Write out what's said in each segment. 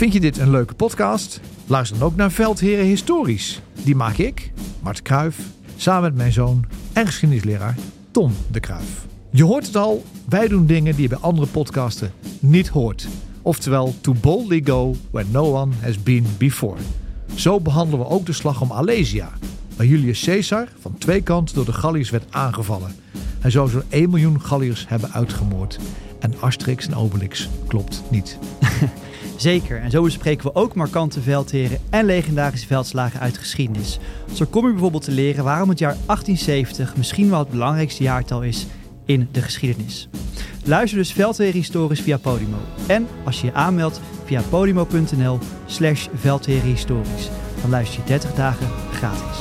Vind je dit een leuke podcast? Luister dan ook naar Veldheren Historisch. Die maak ik, Mart Kruif, samen met mijn zoon en geschiedenisleraar Tom de Kruif. Je hoort het al, wij doen dingen die je bij andere podcasten niet hoort. Oftewel, to boldly go where no one has been before. Zo behandelen we ook de slag om Alesia, waar Julius Caesar van twee kanten door de Galliërs werd aangevallen. Hij zou zo'n 1 miljoen Galliërs hebben uitgemoord. En Asterix en Obelix klopt niet. Zeker, en zo bespreken we ook markante veldheren en legendarische veldslagen uit geschiedenis. Zo kom je bijvoorbeeld te leren waarom het jaar 1870 misschien wel het belangrijkste jaartal is in de geschiedenis. Luister dus Veldheren Historisch via Podimo. En als je je aanmeldt via podimo.nl slash Historisch, dan luister je 30 dagen gratis.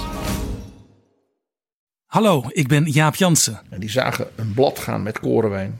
Hallo, ik ben Jaap Jansen. En die zagen een blad gaan met korenwijn.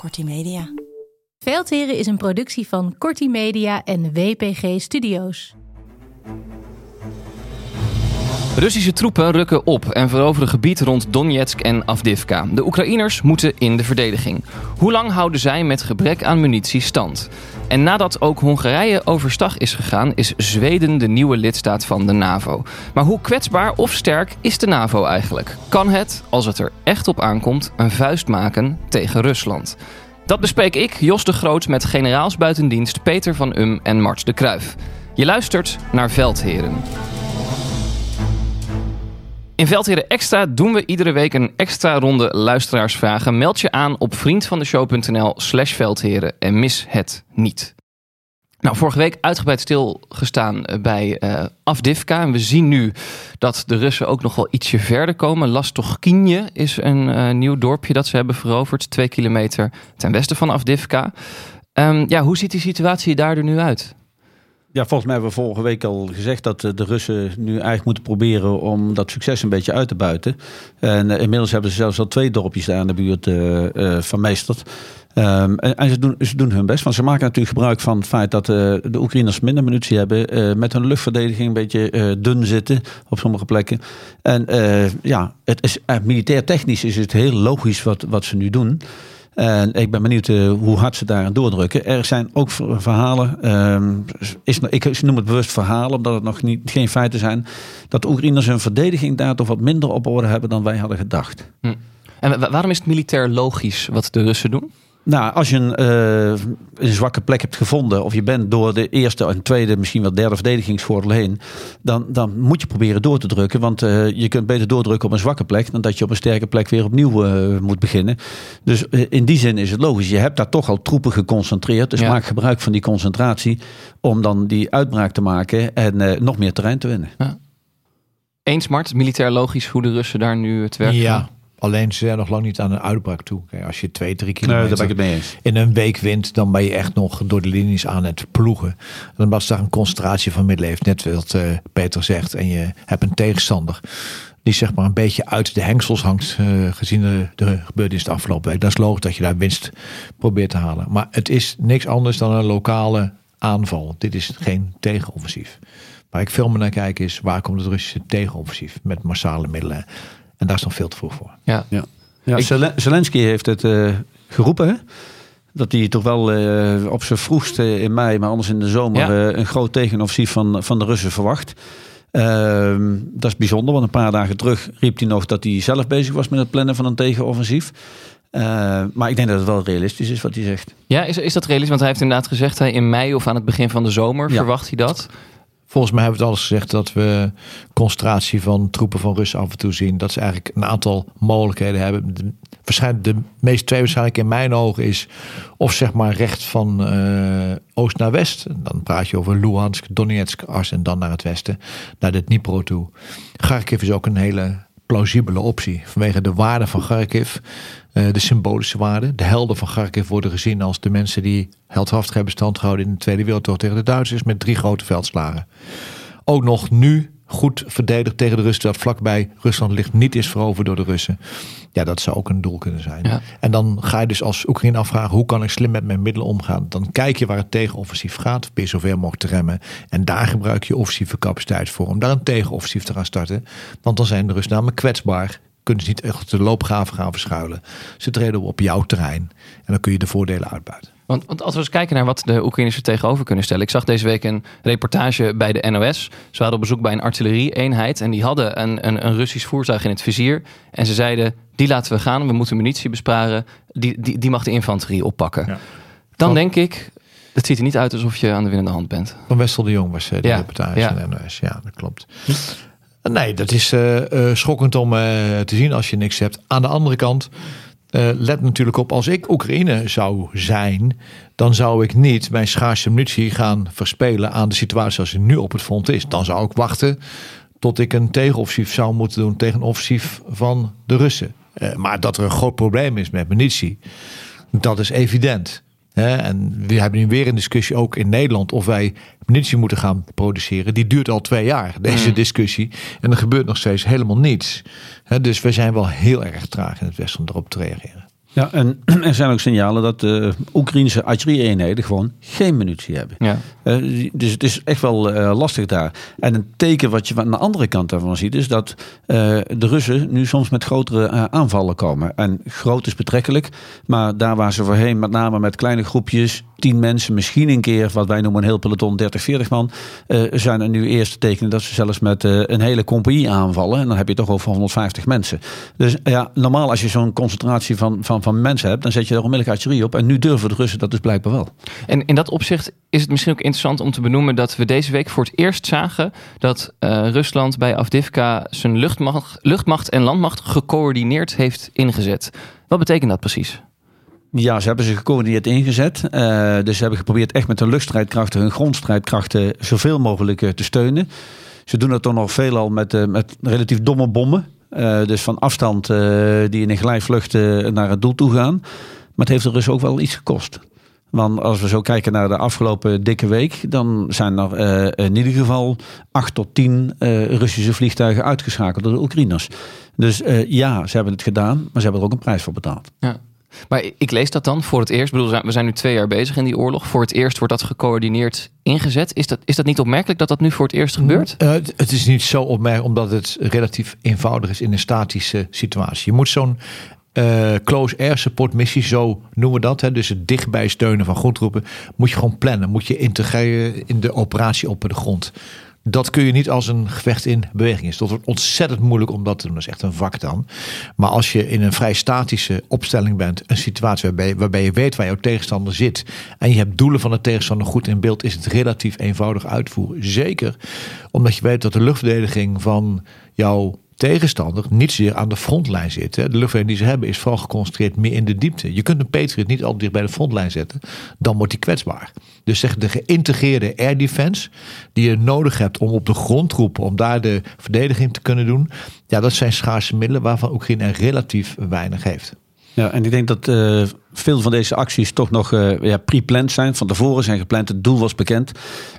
Kortie Media. Veldheren is een productie van Corti Media en WPG Studios. Russische troepen rukken op en veroveren gebied rond Donetsk en Avdivka. De Oekraïners moeten in de verdediging. Hoe lang houden zij met gebrek aan munitie stand? En nadat ook Hongarije overstag is gegaan, is Zweden de nieuwe lidstaat van de NAVO. Maar hoe kwetsbaar of sterk is de NAVO eigenlijk? Kan het, als het er echt op aankomt, een vuist maken tegen Rusland? Dat bespreek ik, Jos de Groot, met generaals buitendienst Peter van Um en Mart de Kruif. Je luistert naar Veldheren. In Veldheren Extra doen we iedere week een extra ronde luisteraarsvragen. Meld je aan op vriendvandeshow.nl slash veldheren en mis het niet. Nou, vorige week uitgebreid stilgestaan eh, bij uh, Afdivka. En we zien nu dat de Russen ook nog wel ietsje verder komen. Lastochkinje is een uh, nieuw dorpje dat ze hebben veroverd. Twee kilometer ten westen van Afdivka. Um, ja, hoe ziet die situatie daar er nu uit? Ja, volgens mij hebben we vorige week al gezegd dat de Russen nu eigenlijk moeten proberen om dat succes een beetje uit te buiten. En inmiddels hebben ze zelfs al twee dorpjes daar in de buurt uh, vermeesterd. Um, en, ze, doen, ze doen hun best. Want ze maken natuurlijk gebruik van het feit dat uh, de Oekraïners minder munitie hebben. Met hun luchtverdediging een beetje dun zitten op sommige plekken. En ja, het is, militair technisch is het heel logisch wat, wat ze nu doen. En ik ben benieuwd hoe hard ze daaraan doordrukken. Er zijn ook verhalen, um, is, ik noem het bewust verhalen, omdat het nog niet, geen feiten zijn. Dat de Oekraïners hun verdediging daar toch wat minder op orde hebben dan wij hadden gedacht. Hm. En waarom is het militair logisch wat de Russen doen? Nou, als je een, uh, een, zwakke plek hebt gevonden, of je bent door de eerste en tweede, misschien wel derde verdedigingsvoordeel heen, dan, dan moet je proberen door te drukken. Want uh, je kunt beter doordrukken op een zwakke plek dan dat je op een sterke plek weer opnieuw uh, moet beginnen. Dus in die zin is het logisch. Je hebt daar toch al troepen geconcentreerd. Dus ja. maak gebruik van die concentratie om dan die uitbraak te maken en nog meer terrein te winnen. Ja. Eens, Mart, militair logisch hoe de Russen daar nu het werk ja. Alleen ze zijn nog lang niet aan een uitbraak toe. Kijk, als je twee, drie kilometer nee, daar ben ik het mee eens. in een week wint, dan ben je echt nog door de linies aan het ploegen. Dan was daar een concentratie van middelen heeft, net wat uh, Peter zegt. En je hebt een tegenstander die zeg maar een beetje uit de hengsels hangt, uh, gezien de, de gebeurtenis de afgelopen week. Dat is logisch dat je daar winst probeert te halen. Maar het is niks anders dan een lokale aanval. Dit is geen tegenoffensief. Waar ik veel meer naar kijk is, waar komt het Russische tegenoffensief met massale middelen? En daar is nog veel te vroeg voor. Ja, ja. ja ik... Zelensky heeft het uh, geroepen. Hè? Dat hij toch wel uh, op zijn vroegst uh, in mei, maar anders in de zomer, ja. een groot tegenoffensief van, van de Russen verwacht. Ehm, dat is bijzonder, want een paar dagen terug riep hij nog dat hij zelf bezig was met het plannen van een tegenoffensief. maar ik denk dat het wel realistisch is wat hij zegt. Ja, is, is dat realistisch? Want hij heeft inderdaad gezegd, hij in mei of aan het begin van de zomer ja. verwacht hij dat. Volgens mij hebben we het alles gezegd dat we concentratie van troepen van Russen af en toe zien. Dat ze eigenlijk een aantal mogelijkheden hebben. De, waarschijnlijk de meest twee waarschijnlijk in mijn ogen is of zeg maar recht van uh, oost naar west. Dan praat je over Luhansk, Donetsk, Ars en dan naar het westen, naar de Dnipro toe. Kharkiv is ook een hele plausibele optie. Vanwege de waarde van Kharkiv, eh, de symbolische waarde. De helden van Kharkiv worden gezien als de mensen die heldhaftig hebben stand gehouden in de Tweede Wereldoorlog tegen de Duitsers met drie grote veldslagen. Ook nog nu goed verdedigd tegen de Russen, dat vlakbij Rusland ligt, niet is veroverd door de Russen. Ja, dat zou ook een doel kunnen zijn. Ja. En dan ga je dus als Oekraïne afvragen, hoe kan ik slim met mijn middelen omgaan? Dan kijk je waar het tegenoffensief gaat, je zover mogelijk te remmen. En daar gebruik je offensieve capaciteit voor, om daar een tegenoffensief te gaan starten. Want dan zijn de Russen namelijk kwetsbaar. Kunnen ze niet echt de loopgraven gaan verschuilen. Ze treden op jouw terrein. En dan kun je de voordelen uitbuiten. Want, want als we eens kijken naar wat de Oekraïners er tegenover kunnen stellen. Ik zag deze week een reportage bij de NOS. Ze waren op bezoek bij een artillerie-eenheid. En die hadden een, een, een Russisch voertuig in het vizier. En ze zeiden, die laten we gaan. We moeten munitie besparen. Die, die, die mag de infanterie oppakken. Ja. Dan Van- denk ik, het ziet er niet uit alsof je aan de winnende hand bent. Van Wessel de Jong was eh, de Ja, reportage ja. van de NOS. Ja, dat klopt. Nee, dat is eh, eh, schokkend om te zien als je niks hebt. Aan de andere kant, eh, let natuurlijk op, als ik Oekraïne zou zijn, dan zou ik niet mijn schaarse munitie gaan verspelen aan de situatie zoals die nu op het front is. Dan zou ik wachten tot ik een tegenoffensief zou moeten doen tegen een offensief van de Russen. Eh, maar dat er een groot probleem is met munitie, dat is evident. Hè, en we hebben nu weer een discussie ook in Nederland of wij munitie moeten gaan produceren. Die duurt al twee jaar, deze Mm. discussie. En er gebeurt nog steeds helemaal niets. Hè, dus we zijn wel heel erg traag in het Westen om erop te reageren. Ja, en er zijn ook signalen dat de Oekraïnse artillerie-eenheden gewoon geen munitie hebben. Ja. Eh, dus het is echt wel eh, lastig daar. En een teken wat je van de andere kant daarvan ziet, is dat eh, de Russen nu soms met grotere aanvallen komen. En groot is betrekkelijk, maar daar waar ze voorheen met name met kleine groepjes, 10 mensen, misschien een keer wat wij noemen een heel peloton, 30, 40 man, eh, zijn er nu eerste tekenen dat ze zelfs met eh, een hele compagnie aanvallen. En dan heb je toch over 150 mensen. Dus ja, normaal als je zo'n concentratie van, van, van mensen hebt, dan zet je er onmiddellijk artillerie op. En nu durven de Russen dat dus blijkbaar wel. En in dat opzicht is het misschien ook interessant om te benoemen dat we deze week voor het eerst zagen dat eh, Rusland bij Avdivka zijn luchtmacht, luchtmacht en landmacht gecoördineerd heeft ingezet. Wat betekent dat precies? Ja, ze hebben zich gecoördineerd ingezet. Eh, dus ze hebben geprobeerd echt met hun luchtstrijdkrachten, hun grondstrijdkrachten zoveel mogelijk eh, te steunen. Ze doen dat dan nog veelal met, eh, met relatief domme bommen. Dus van afstand die in een glijvlucht naar het doel toe gaan. Maar het heeft de Russen ook wel iets gekost. Want als we zo kijken naar de afgelopen dikke week, dan zijn er in ieder geval acht tot tien Russische vliegtuigen uitgeschakeld door de Oekraïners. Dus ja, ze hebben het gedaan, maar ze hebben er ook een prijs voor betaald. Ja. Maar ik lees dat dan voor het eerst. Ik bedoel, we zijn- nu twee jaar bezig in die oorlog. Voor het eerst wordt dat gecoördineerd ingezet. Is dat, is dat niet opmerkelijk dat dat nu voor het eerst gebeurt? Eh, het- is niet zo opmerkelijk, omdat het relatief eenvoudig is in een statische situatie. Je moet zo'n eh, close air support missie, zo noemen we dat. Hè, dus het dichtbij steunen van grondtroepen, moet je gewoon plannen. Moet je integreren in de operatie op de grond. Dat kun je niet als een gevecht in beweging is. Dat wordt ontzettend moeilijk om dat te doen. Dat is echt een vak dan. Maar als je in een vrij statische opstelling bent, een situatie waarbij, waarbij je weet waar jouw tegenstander zit. en je hebt doelen van de tegenstander goed in beeld, is het relatief eenvoudig uitvoeren. Zeker omdat je weet dat de luchtverdediging van jouw tegenstander niet zeer aan de frontlijn zit. De luchtverdediging die ze hebben is vooral geconcentreerd meer in de diepte. Je kunt een Patriot niet al dicht bij de frontlijn zetten, dan wordt hij kwetsbaar. Dus zeg de geïntegreerde air defense die je nodig hebt om op de grondtroepen, om daar de verdediging te kunnen doen, ja, dat zijn schaarse middelen waarvan Oekraïne relatief weinig heeft. Ja, en ik denk dat eh, veel van deze acties toch nog eh, ja, pre-planned zijn. Van tevoren zijn gepland, het doel was bekend.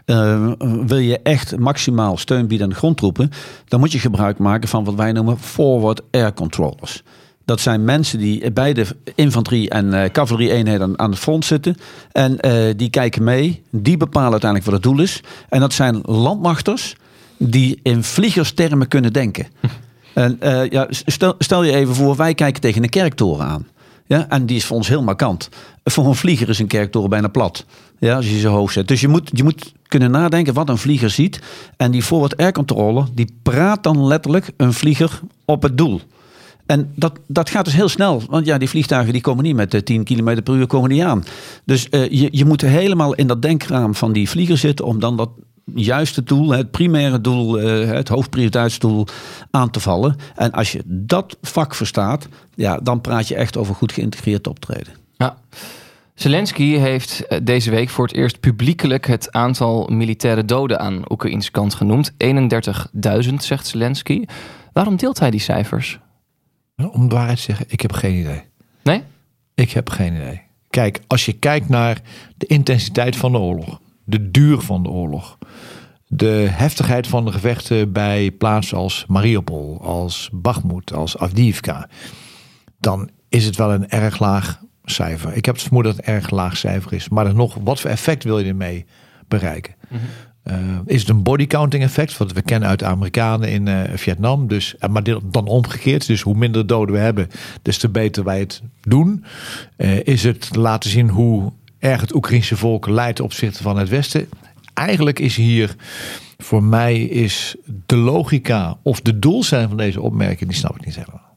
Eh, wil je echt maximaal steun bieden aan de grondtroepen, dan moet je gebruik maken van wat wij noemen forward air controllers. Dat zijn mensen die bij de infanterie- en eh cavalerie-eenheden aan, het front zitten. En die kijken mee, die bepalen uiteindelijk wat het doel is. En dat zijn landmachters die in vliegerstermen kunnen denken. En eh, ja, stel, stel je even voor, wij kijken tegen een kerktoren aan. Ja, en die is voor ons heel markant. Voor een vlieger is een kerktoren bijna plat. Ja, als je ze hoog zet. Dus je moet, je moet kunnen nadenken wat een vlieger ziet. En die forward air controller, die praat dan letterlijk een vlieger op het doel. En dat, dat gaat dus heel snel. Want ja, die vliegtuigen die komen niet met eh, 10 km per uur komen niet aan. Dus eh, je, je moet helemaal in dat denkraam van die vlieger zitten om dan dat juiste doel, het primaire doel, eh, het hoofdprioriteitsdoel aan te vallen. En als je dat vak verstaat, ja, dan praat je echt over goed geïntegreerd optreden. Ja. Zelensky heeft eh, deze week voor het eerst publiekelijk het aantal militaire doden aan Oekraïns kant genoemd. 31.000, zegt Zelensky. Waarom deelt hij die cijfers? Om de waarheid te zeggen, ik heb geen idee. Nee? Ik heb geen idee. Kijk, als je kijkt naar de intensiteit van de oorlog, de duur van de oorlog, de heftigheid van de gevechten bij plaatsen als Mariupol, als Bakhmut, als Avdiivka, dan is het wel een erg laag cijfer. Ik heb het vermoeden dat het een erg laag cijfer is. Maar dan nog, wat voor effect wil je ermee bereiken? Uh, is het een bodycounting effect, wat we kennen uit de Amerikanen in uh, Vietnam. Dus, uh, maar dan omgekeerd, dus hoe minder doden we hebben, des te beter wij het doen. Eh, is het laten zien hoe erg het Oekraïnse volk leidt op opzichte van het Westen? Eigenlijk is hier, voor mij is de logica of de doelstelling van deze opmerking, die snap ik niet helemaal.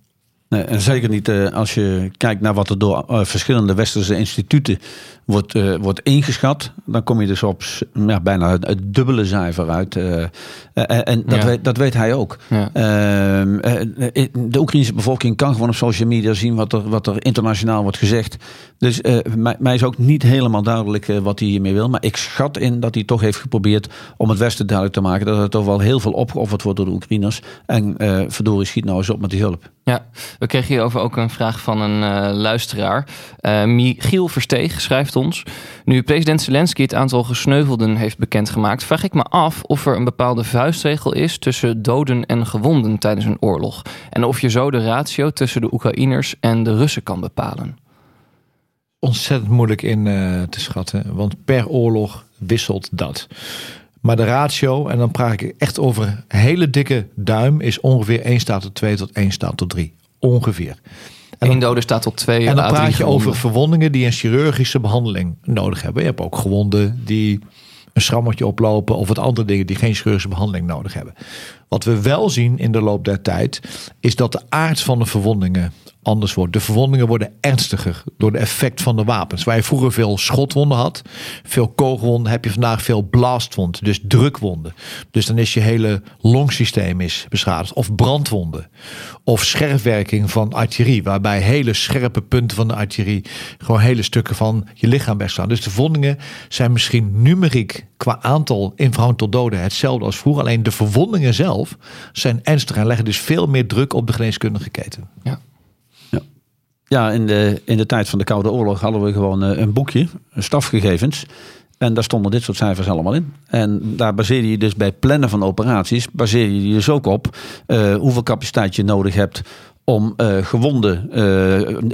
Nee, en zeker niet eh, als je kijkt naar wat er door eh, verschillende westerse instituten wordt, eh, wordt ingeschat. Dan kom je dus op ja, bijna het, het dubbele cijfer uit. en dat, Ja. weet, dat weet hij ook. Ja. Ehm, eh, de Oekraïnse bevolking kan gewoon op social media zien wat er, wat er internationaal wordt gezegd. Dus mij, mij is ook niet helemaal duidelijk wat hij hiermee wil. Maar ik schat in dat hij toch heeft geprobeerd om het Westen duidelijk te maken dat er toch wel heel veel opgeofferd wordt door de Oekraïners. En verdorie schiet nou eens op met die hulp. Ja, we kregen hierover ook een vraag van een eh, luisteraar. Eh, Michiel Versteeg schrijft ons... Nu president Zelensky het aantal gesneuvelden heeft bekendgemaakt... vraag ik me af of er een bepaalde vuistregel is... tussen doden en gewonden tijdens een oorlog. En of je zo de ratio tussen de Oekraïners en de Russen kan bepalen. ontzettend moeilijk in eh, te schatten. Want per oorlog wisselt dat. Maar de ratio, en dan praat ik echt over hele dikke duim, is ongeveer 1 staat tot 2 tot 1 staat tot 3. Ongeveer. En Eén dode staat tot twee en dan praat je gewonden. over verwondingen die een chirurgische behandeling nodig hebben. Je hebt ook gewonden die een schrammetje oplopen of wat andere dingen die geen chirurgische behandeling nodig hebben. Wat we wel zien in de loop der tijd is dat de aard van de verwondingen anders wordt. De verwondingen worden ernstiger door de effect van de wapens. Waar je vroeger veel schotwonden had, veel kogelwonden, heb je vandaag veel blastwonden, dus drukwonden. Dus dan is je hele longsysteem is beschadigd. Of brandwonden. Of scherfwerking van artillerie, waarbij hele scherpe punten van de artillerie gewoon hele stukken van je lichaam wegslaan. Dus de verwondingen zijn misschien numeriek qua aantal in verhouding tot doden hetzelfde als vroeger. Alleen de verwondingen zelf zijn ernstig en leggen dus veel meer druk op de geneeskundige keten. Ja. Ja, in de, in de tijd van de Koude Oorlog hadden we gewoon eh, een boekje, stafgegevens. En daar stonden dit soort cijfers allemaal in. En daar baseer je dus bij plannen van operaties, baseer je dus ook op eh, hoeveel capaciteit je nodig hebt om eh, gewonden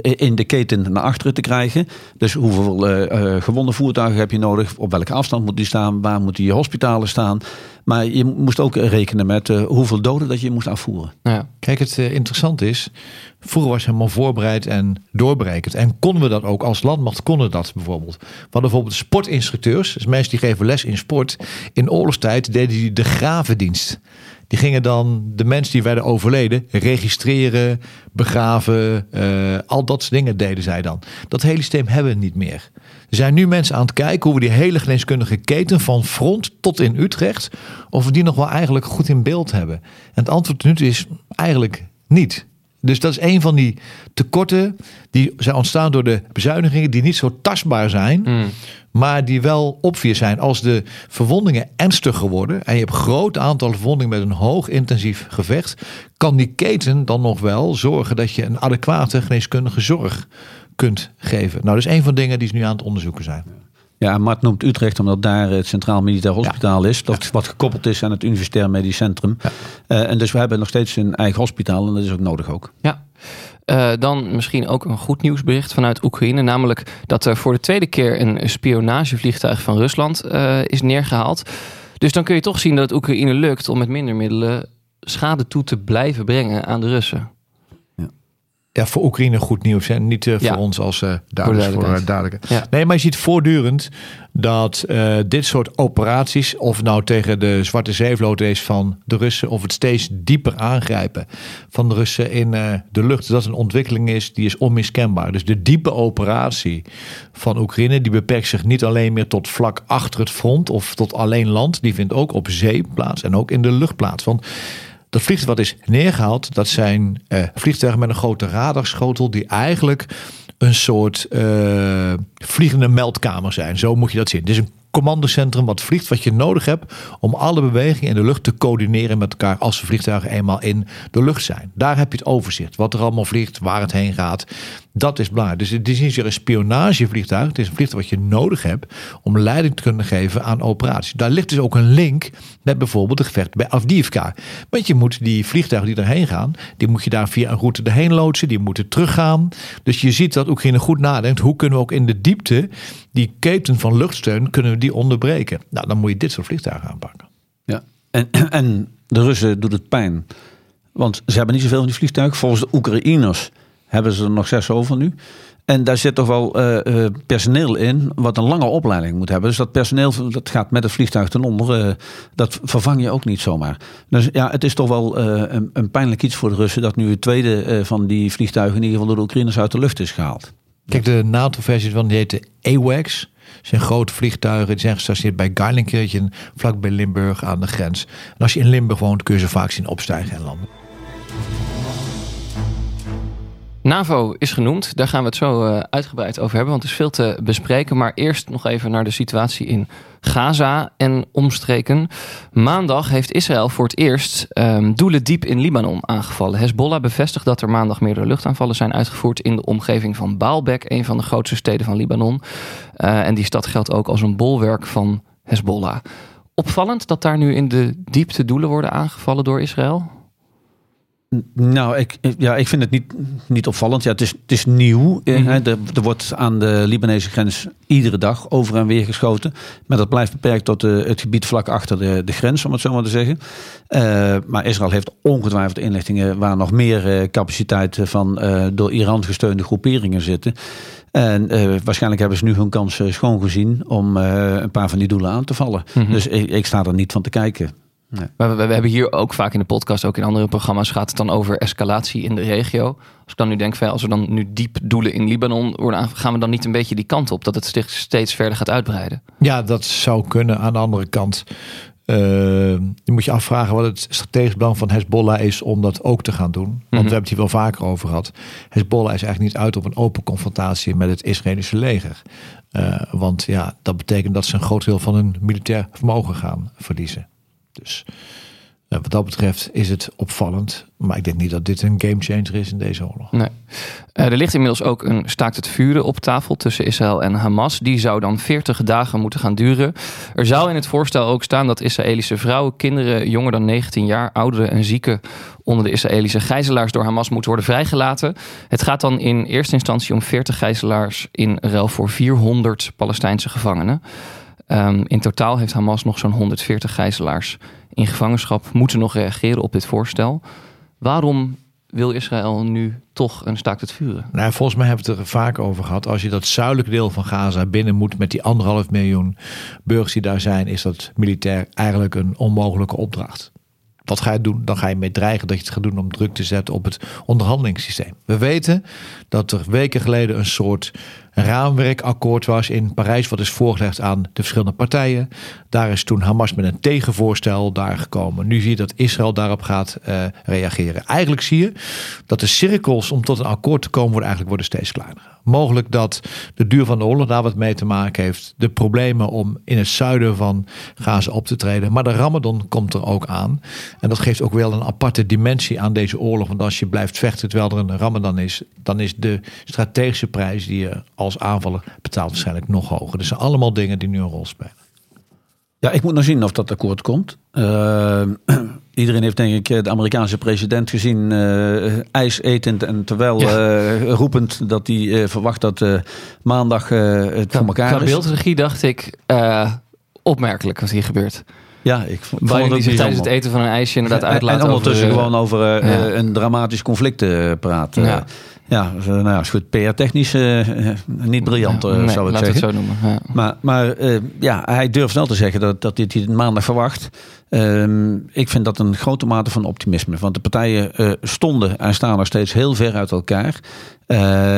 in de keten naar achteren te krijgen. Dus hoeveel eh, eh, gewonde voertuigen heb je nodig? Op welke afstand moet die staan? Waar moeten je hospitalen staan? Maar je moest ook rekenen met eh, hoeveel doden dat je moest afvoeren. Ja. Kijk, het eh, interessant is, vroeger was helemaal voorbereid en doorberekend. En konden we dat ook als landmacht, konden dat bijvoorbeeld. We hadden bijvoorbeeld sportinstructeurs, dus mensen die geven les in sport. In oorlogstijd deden die de gravendienst. Die gingen dan de mensen die werden overleden registreren, begraven, eh, al dat soort dingen deden zij dan. Dat hele systeem hebben we niet meer. Er zijn nu mensen aan het kijken hoe we die hele geneeskundige keten van front tot in Utrecht, of we die nog wel eigenlijk goed in beeld hebben. En het antwoord nu is eigenlijk niet. Dus dat is een van die tekorten die zijn ontstaan door de bezuinigingen die niet zo tastbaar zijn, maar die wel obvious zijn. Als de verwondingen ernstiger worden en je hebt een groot aantal verwondingen met een hoog intensief gevecht, kan die keten dan nog wel zorgen dat je een adequate geneeskundige zorg kunt geven. Nou, dat is een van de dingen die ze nu aan het onderzoeken zijn. Ja, Mart noemt Utrecht omdat daar het Centraal Militair Hospitaal is. Dat wat gekoppeld is aan het Universitair Medisch Centrum. Eh, en dus we hebben nog steeds een eigen hospitaal en dat is ook nodig ook. Ja. Eh, dan misschien ook een goed nieuwsbericht vanuit Oekraïne. Namelijk dat er voor de tweede keer een spionagevliegtuig van Rusland eh, is neergehaald. Dus dan kun je toch zien dat het Oekraïne lukt om met minder middelen schade toe te blijven brengen aan de Russen. Ja, voor Oekraïne goed nieuws. En niet eh, voor Ja. ons als eh Voor duidelijk. de Voor, duidelijk. Ja. Nee, maar je ziet voortdurend dat eh, dit soort operaties, of nou tegen de Zwarte Zeevloot is van de Russen, of het steeds dieper aangrijpen van de Russen in eh, de lucht, dat een ontwikkeling is die is onmiskenbaar. Dus de diepe operatie van Oekraïne, die beperkt zich niet alleen meer tot vlak achter het front of tot alleen land, die vindt ook op zee plaats en ook in de lucht plaats. Want dat vliegtuig wat is neergehaald, dat zijn eh, vliegtuigen met een grote radarschotel die eigenlijk een soort eh, vliegende meldkamer zijn. Zo moet je dat zien. Het is een commandocentrum wat vliegt wat je nodig hebt om alle bewegingen in de lucht te coördineren met elkaar als de vliegtuigen eenmaal in de lucht zijn. Daar heb je het overzicht. Wat er allemaal vliegt, waar het heen gaat. Dat is belangrijk. Dus het is niet een spionagevliegtuig. Het is een vliegtuig wat je nodig hebt om leiding te kunnen geven aan operaties. Daar ligt dus ook een link met bijvoorbeeld de gevecht bij Avdiivka. Want je moet die vliegtuigen die erheen gaan, die moet je daar via een route erheen loodsen. Die moeten teruggaan. Dus je ziet dat Oekraïne goed nadenkt. Hoe kunnen we ook in de diepte die keten van luchtsteun kunnen we die onderbreken? Nou, dan moet je dit soort vliegtuigen aanpakken. Ja. En, en de Russen doet het pijn. Want ze hebben niet zoveel van die vliegtuigen. Volgens de Oekraïners hebben ze er nog zes over nu. En daar zit toch wel uh, personeel in wat een lange opleiding moet hebben. Dus dat personeel dat gaat met het vliegtuig ten onder. Uh, dat vervang je ook niet zomaar. Dus ja, het is toch wel een, pijnlijk iets voor de Russen dat nu het tweede van die vliegtuigen in ieder geval door de Oekraïners uit de lucht is gehaald. Kijk, de NATO-versie van die heet de AWACS. zijn grote vliegtuigen. Die zijn gestationeerd bij Garlinkirchen, vlak bij Limburg aan de grens. En als je in Limburg woont, kun je ze vaak zien opstijgen en landen. NAVO is genoemd. Daar gaan we het zo uh, uitgebreid over hebben, want er is veel te bespreken. Maar eerst nog even naar de situatie in Gaza en omstreken. Maandag heeft Israël voor het eerst um, doelen diep in Libanon aangevallen. Hezbollah bevestigt dat er maandag meerdere luchtaanvallen zijn uitgevoerd in de omgeving van Baalbek, een van de grootste steden van Libanon. Uh, en die stad geldt ook als een bolwerk van Hezbollah. Opvallend dat daar nu in de diepte doelen worden aangevallen door Israël? Nou, ik, ja, ik vind het niet, niet opvallend. Ja, het, is, het is nieuw. Mm er, er, wordt aan de Libanese grens iedere dag over en weer geschoten. Maar dat blijft beperkt tot de, het gebied vlak achter de, de grens, om het zo maar te zeggen. Uh, maar Israël heeft ongetwijfeld inlichtingen waar nog meer uh, capaciteit van uh, door Iran gesteunde groeperingen zitten. En waarschijnlijk hebben ze nu hun kans schoongezien om een paar van die doelen aan te vallen. Mm -hmm. Dus ik, ik sta er niet van te kijken. Nee. We, we, we, hebben hier ook vaak in de podcast, ook in andere programma's, gaat het dan over escalatie in de regio. Als ik dan nu denk, van, als er dan nu diep doelen in Libanon worden gaan we dan niet een beetje die kant op, dat het zich steeds verder gaat uitbreiden? Ja, dat zou kunnen. Aan de andere kant, uh, je moet je afvragen wat het strategisch belang van Hezbollah is om dat ook te gaan doen. Want mm -hmm. we hebben het hier wel vaker over gehad. Hezbollah is eigenlijk niet uit op een open confrontatie met het Israëlische leger. Uh, want ja, dat betekent dat ze een groot deel van hun militair vermogen gaan verliezen. Dus uh, wat dat betreft is het opvallend. Maar ik denk niet dat dit een gamechanger is in deze oorlog. Nee. Uh, er ligt inmiddels ook een staakt het vuren op tafel tussen Israël en Hamas. Die zou dan 40 dagen moeten gaan duren. Er zou in het voorstel ook staan dat Israëlische vrouwen, kinderen jonger dan 19 jaar, ouderen en zieken onder de Israëlische gijzelaars door Hamas moeten worden vrijgelaten. Het gaat dan in eerste instantie om 40 gijzelaars in ruil voor 400 Palestijnse gevangenen. Um, in totaal heeft Hamas nog zo'n 140 gijzelaars in gevangenschap moeten nog reageren op dit voorstel. Waarom wil Israël nu toch een staakt het vuren? Nou, volgens mij hebben we het er vaak over gehad. Als je dat zuidelijke deel van Gaza binnen moet met die anderhalf miljoen burgers die daar zijn, is dat militair eigenlijk een onmogelijke opdracht. Wat ga je doen? Dan ga je mee dreigen dat je het gaat doen om druk te zetten op het onderhandelingssysteem. We weten dat er weken geleden een soort raamwerkakkoord was in Parijs, wat is voorgelegd aan de verschillende partijen. Daar is toen Hamas met een tegenvoorstel daar gekomen. Nu zie je dat Israël daarop gaat uh, reageren. Eigenlijk zie je dat de cirkels om tot een akkoord te komen worden, eigenlijk worden steeds kleiner. Mogelijk dat de duur van de oorlog daar wat mee te maken heeft. De problemen om in het zuiden van Gaza op te treden. Maar de Ramadan komt er ook aan. En dat geeft ook wel een aparte dimensie aan deze oorlog. Want als je blijft vechten terwijl er een Ramadan is, dan is de strategische prijs die je als aanvaller betaalt waarschijnlijk nog hoger. Dus zijn allemaal dingen die nu een rol spelen. Ja, ik moet nog zien of dat akkoord komt. Uh, iedereen heeft denk ik de Amerikaanse president gezien uh, ijs etend en terwijl ja. uh, roepend dat hij verwacht dat maandag het voor elkaar is. beeldregie dacht ik opmerkelijk wat hier gebeurt. Ja, ik vond Biden het die zich tijdens het eten van een ijsje inderdaad en, uitlaat En ondertussen over, gewoon over ja. een dramatisch conflict praten. Ja. Ja, nou ja, is goed. PR-technisch uh, niet briljant, uh, nee, zou ik zeggen. Het zo noemen. Ja. Maar, maar uh, ja, hij durft wel te zeggen dat, dat dit hij maandag verwacht. Um, ik vind dat een grote mate van optimisme. Want de partijen stonden en staan nog steeds heel ver uit elkaar.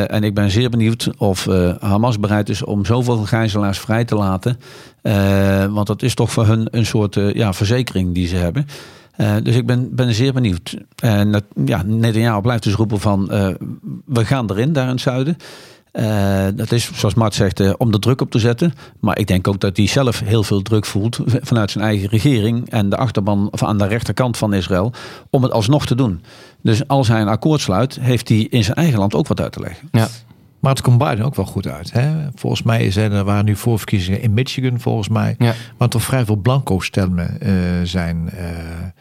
en ik ben zeer benieuwd of Hamas bereid is om zoveel gijzelaars vrij te laten. want dat is toch voor hun een soort ja, verzekering die ze hebben. Uh, dus ik ben, ben zeer benieuwd. En uh, ja, Netanyahu blijft dus roepen van uh, we gaan erin daar in het zuiden. Eh, dat is, zoals Mart zegt, eh, om de druk op te zetten. Maar ik denk ook dat hij zelf heel veel druk voelt vanuit zijn eigen regering en de achterban of aan de rechterkant van Israël om het alsnog te doen. Dus als hij een akkoord sluit, heeft hij in zijn eigen land ook wat uit te leggen. Ja. Maar het komt Biden ook wel goed uit. Hè? Volgens mij zijn er waren nu voorverkiezingen in Michigan, volgens mij. Ja. Waar toch vrij veel blanco stemmen eh, zijn eh,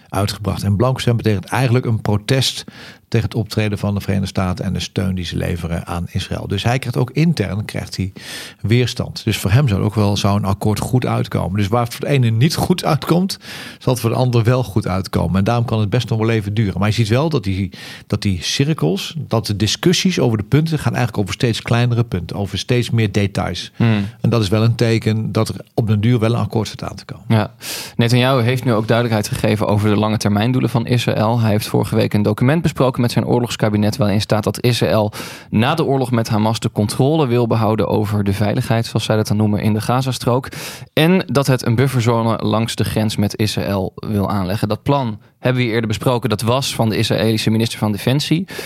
uitgebracht. En blanco stemmen betekent eigenlijk een protest tegen het optreden van de Verenigde Staten en de steun die ze leveren aan Israël. Dus hij krijgt ook intern krijgt hij weerstand. Dus voor hem zou ook wel zou een akkoord goed uitkomen. Dus waar het voor de ene niet goed uitkomt, zal het voor de ander wel goed uitkomen. En daarom kan het best nog wel even duren. Maar je ziet wel dat die, dat die cirkels, dat de discussies over de punten gaan eigenlijk over steeds kleinere punten, over steeds meer details. Hmm. En dat is wel een teken dat er op den duur wel een akkoord staat aan te komen. Ja, Netanyahu heeft nu ook duidelijkheid gegeven over de lange termijndoelen van Israël. Hij heeft vorige week een document besproken met zijn oorlogskabinet waarin staat dat Israël na de oorlog met Hamas de controle wil behouden over de veiligheid, zoals zij dat dan noemen, in de Gazastrook. En dat het een bufferzone langs de grens met Israël wil aanleggen. Dat plan hebben we eerder besproken. Dat was van de Israëlische minister van Defensie. Uh,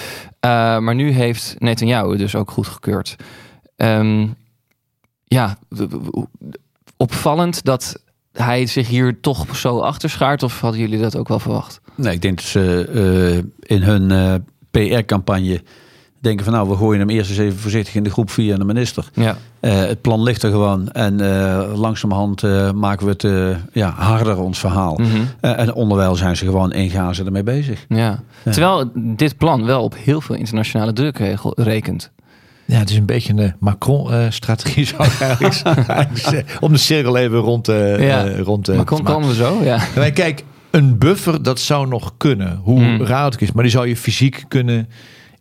maar nu heeft Netanyahu dus ook goedgekeurd. Um, ja, opvallend dat hij zich hier toch zo achter schaart? Of hadden jullie dat ook wel verwacht? Nee, ik denk dat ze uh, in hun uh, PR-campagne denken van nou, we gooien hem eerst eens even voorzichtig in de groep via de minister. Ja. Uh, het plan ligt er gewoon en langzamerhand maken we het ja, harder ons verhaal. Mhm. Mm -hmm. en onderwijl zijn ze gewoon in Gaza ermee bezig. Ja. ja. Terwijl dit plan wel op heel veel internationale druk rekent. Ja, het is een beetje een Macron-strategie, zou ik eigenlijk. Om de cirkel even rond, uh, ja. uh, rond uh, Macron komen we zo, ja. Maar kijk, een buffer, dat zou nog kunnen. Hoe Hmm. raar het is. Maar die zou je fysiek kunnen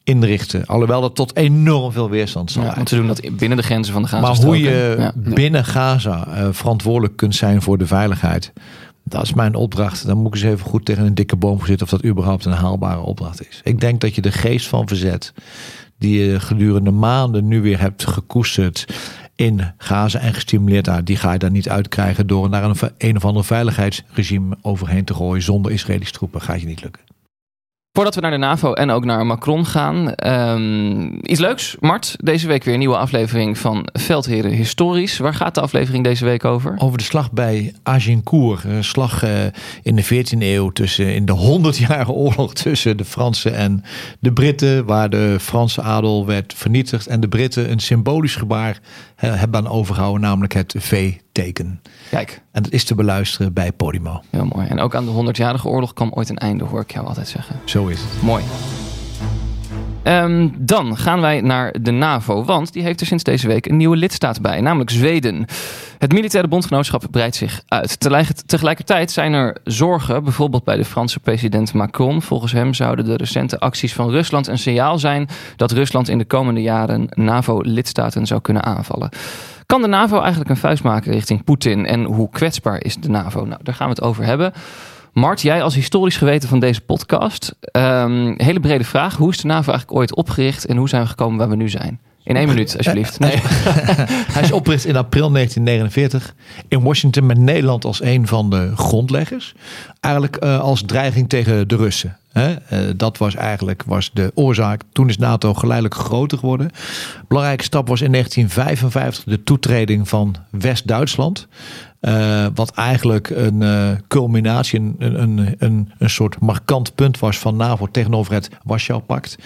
inrichten. Alhoewel dat tot enorm veel weerstand zal Ja, want ze doen dat binnen de grenzen van de Gaza. Maar hoe je binnen Gaza uh, verantwoordelijk kunt zijn voor de veiligheid. Dat is mijn opdracht. Dan moet ik eens even goed tegen een dikke boom zitten of dat überhaupt een haalbare opdracht is. Ik denk dat je de geest van verzet, die je gedurende maanden nu weer hebt gekoesterd in Gaza en gestimuleerd daar, die ga je daar niet uitkrijgen door naar een, een of ander veiligheidsregime overheen te gooien zonder Israëlische troepen. Gaat je niet lukken. Voordat we naar de NAVO en ook naar Macron gaan, um, iets leuks. Mart, deze week weer een nieuwe aflevering van Veldheren Historisch. Waar gaat de aflevering deze week over? Over de slag bij Agincourt. Een slag uh, in de 14e eeuw tussen, in de 100-jarige oorlog tussen de Fransen en de Britten. Waar de Franse adel werd vernietigd en de Britten een symbolisch gebaar hebben aan overgehouden, namelijk het V-teken. Kijk. En dat is te beluisteren bij Podimo. Heel mooi. En ook aan de 100-jarige oorlog kwam ooit een einde, hoor ik jou altijd zeggen. Zo is het. Mooi. Um, dan gaan wij naar de NAVO, want die heeft er sinds deze week een nieuwe lidstaat bij, namelijk Zweden. Het militaire bondgenootschap breidt zich uit. Tegelijkertijd zijn er zorgen, bijvoorbeeld bij de Franse president Macron. Volgens hem zouden de recente acties van Rusland een signaal zijn dat Rusland in de komende jaren NAVO-lidstaten zou kunnen aanvallen. Kan de NAVO eigenlijk een vuist maken richting Poetin en hoe kwetsbaar is de NAVO? Nou, daar gaan we het over hebben. Mart, jij als historisch geweten van deze podcast. Um, hele brede vraag. Hoe is de NAVO eigenlijk ooit opgericht en hoe zijn we gekomen waar we nu zijn? In één minuut, alsjeblieft. Nee. Hij is opgericht in april 1949 in Washington met Nederland als een van de grondleggers. Eigenlijk uh, als dreiging tegen de Russen. Uh, dat was eigenlijk was de oorzaak. Toen is NATO geleidelijk groter geworden. Belangrijke stap was in 1955 de toetreding van West-Duitsland. Uh, wat eigenlijk een uh, culminatie, een, een, een, een soort markant punt was van NAVO tegenover het Warschau-pact.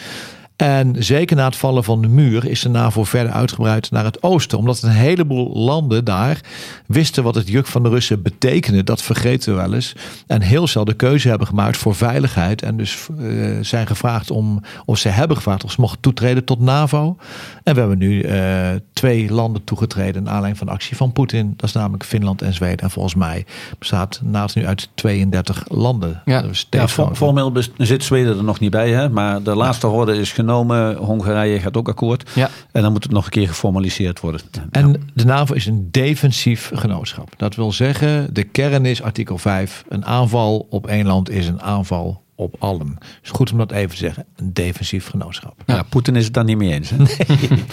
En zeker na het vallen van de muur is de NAVO verder uitgebreid naar het oosten. Omdat een heleboel landen daar wisten wat het juk van de Russen betekende. Dat vergeten we wel eens. En heel snel de keuze hebben gemaakt voor veiligheid. En dus uh, zijn gevraagd om, of ze hebben gevraagd of ze mochten toetreden tot NAVO. En we hebben nu uh, twee landen toegetreden naar aanleiding van de actie van Poetin. Dat is namelijk Finland en Zweden. En volgens mij bestaat NATO nu uit 32 landen. Ja, ja formeel zit Zweden er nog niet bij. Hè? Maar de laatste ja. horde is genomen. Hongarije gaat ook akkoord. Ja. En dan moet het nog een keer geformaliseerd worden. En de NAVO is een defensief genootschap. Dat wil zeggen, de kern is artikel 5. Een aanval op één land is een aanval op allen. Het is goed om dat even te zeggen. Een defensief genootschap. Ja, ja Poetin is het daar niet mee eens. Hè? Nee.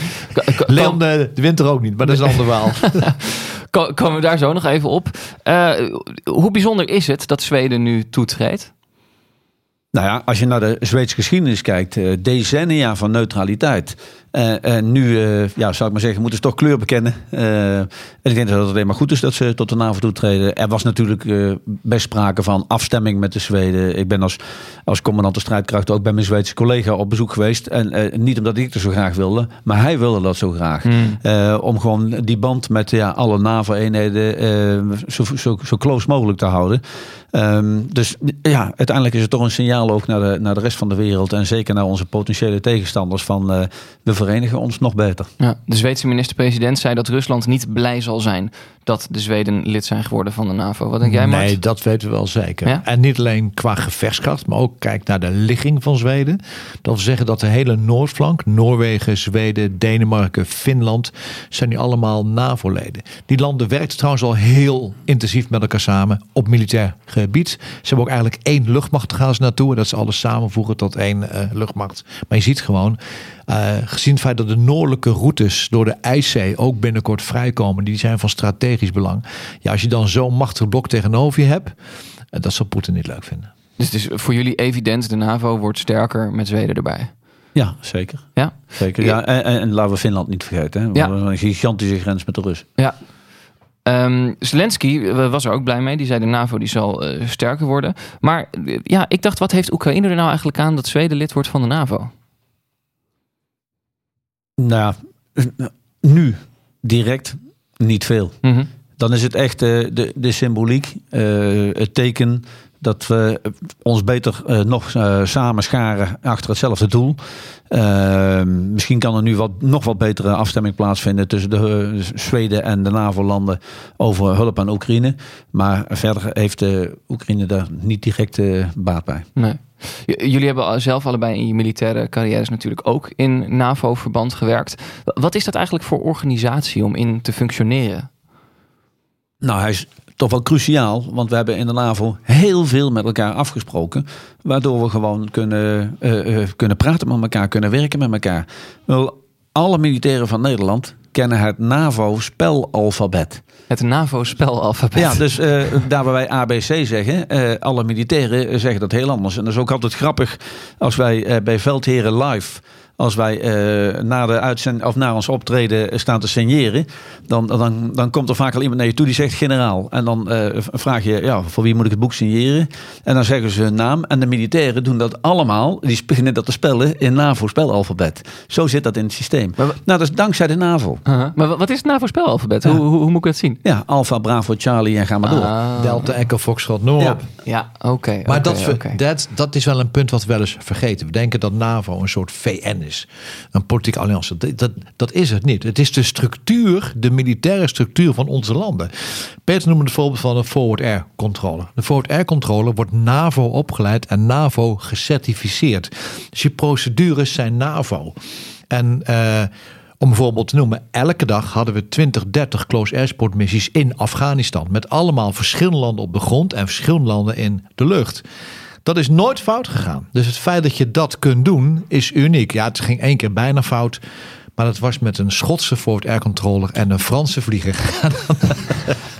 Leon de, de winter ook niet, maar dat is een ander verhaal. Komen we daar zo nog even op. Uh, hoe bijzonder is het dat Zweden nu toetreedt? Nou ja, als je naar de Zweedse geschiedenis kijkt, decennia van neutraliteit. En, en nu, eh, ja, zou ik maar zeggen, moeten ze toch kleur bekennen. Eh, en ik denk dat het alleen maar goed is dat ze tot de NAVO toetreden. Er was natuurlijk eh, best sprake van afstemming met de Zweden. Ik ben als, als commandant de strijdkrachten ook bij mijn Zweedse collega op bezoek geweest. En eh, niet omdat ik het zo graag wilde, maar hij wilde dat zo graag. Eh, om gewoon die band met ja, alle NAVO-eenheden eh, zo, zo, zo close mogelijk te houden. Ehm, dus ja, uiteindelijk is het toch een signaal ook naar de, naar de rest van de wereld. En zeker naar onze potentiële tegenstanders van eh, we verenigen ons nog beter. Ja, de Zweedse minister-president zei dat Rusland niet blij zal zijn dat de Zweden lid zijn geworden van de NAVO. Wat denk jij, Mart? Nee, dat weten we wel zeker. Ja? En niet alleen qua gevechtskracht, maar ook kijk naar de ligging van Zweden. Dat wil zeggen dat de hele Noordflank, Noorwegen, Zweden, Denemarken, Finland, zijn die allemaal NAVO-leden. Die landen werken trouwens al heel intensief met elkaar samen op militair gebied. Ze hebben ook eigenlijk één luchtmacht gaan ze naartoe. En dat ze alles samenvoegen tot één eh, luchtmacht. Maar je ziet gewoon, eh, gezien het feit dat de noordelijke routes door de IJszee ook binnenkort vrijkomen, die zijn van strategisch belang. Ja, als je dan zo'n machtig blok tegenover je hebt, eh, dat zal Poetin niet leuk vinden. Dus het is voor jullie evident, de NAVO wordt sterker met Zweden erbij. Ja, zeker. Ja? zeker. Ja, en, en, en laten we Finland niet vergeten. Hè? We Ja. hebben een gigantische grens met de Russen. Ja. Ehm, Zelensky was er ook blij mee. Die zei de NAVO die zal eh, sterker worden. Maar eh, ja, ik dacht, wat heeft Oekraïne er nou eigenlijk aan dat Zweden lid wordt van de NAVO? Nou, nu direct niet veel. Mhm. Dan is het echt eh, de, de symboliek, eh, het teken dat we ons beter eh, nog eh, samen scharen achter hetzelfde doel. Eh, misschien kan er nu wat, nog wat betere afstemming plaatsvinden tussen de eh, Zweden en de NAVO-landen over hulp aan Oekraïne. Maar verder heeft de Oekraïne daar niet direct baat bij. Nee. Jullie hebben zelf allebei in je militaire carrières natuurlijk ook in NAVO-verband gewerkt. Wat is dat eigenlijk voor organisatie om in te functioneren? Nou, hij is toch wel cruciaal, want we hebben in de NAVO heel veel met elkaar afgesproken, waardoor we gewoon kunnen, eh, eh, kunnen praten met elkaar, kunnen werken met elkaar. Wel, alle militairen van Nederland kennen het NAVO-spelalfabet. Het NAVO-spelalfabet. Ja, dus eh, daar waar wij ABC zeggen, eh, alle militairen zeggen dat heel anders. En dat is ook altijd grappig als wij bij Veldheren live, als wij eh, na, de uitzend, of na ons optreden staan te signeren, dan, dan, dan komt er vaak al iemand naar je toe die zegt generaal. En dan eh, vraag je, ja, voor wie moet ik het boek signeren? En dan zeggen ze hun naam. En de militairen doen dat allemaal, die beginnen dat te spellen in NAVO-spelalfabet. Zo zit dat in het systeem. Maar nou, dat is dankzij de NAVO. Maar wa- wat is het NAVO-spelalfabet? Ja. Hoe, hoe, hoe moet ik dat zien? Ja, Alpha, Bravo, Charlie en ga maar door. Ah. Delta, Echo, Foxtrot, noem maar Ja. Ja, oké. Maar dat, dat, dat is wel een punt wat we wel eens vergeten. We denken dat NAVO een soort VN is. Een politieke alliantie. Dat, dat, is het niet. Het is de structuur, de militaire structuur van onze landen. Peter noemde het voorbeeld van de Forward Air Controller. De Forward Air Controller wordt NAVO opgeleid en NAVO gecertificeerd. Dus je procedures zijn NAVO. En eh, om een voorbeeld te noemen, elke dag hadden we 20, 30 close air support missies in Afghanistan. Met allemaal verschillende landen op de grond en verschillende landen in de lucht. Dat is nooit fout gegaan. Dus het feit dat je dat kunt doen is uniek. Ja, het ging één keer bijna fout. Maar dat was met een Schotse forward air controller en een Franse vlieger.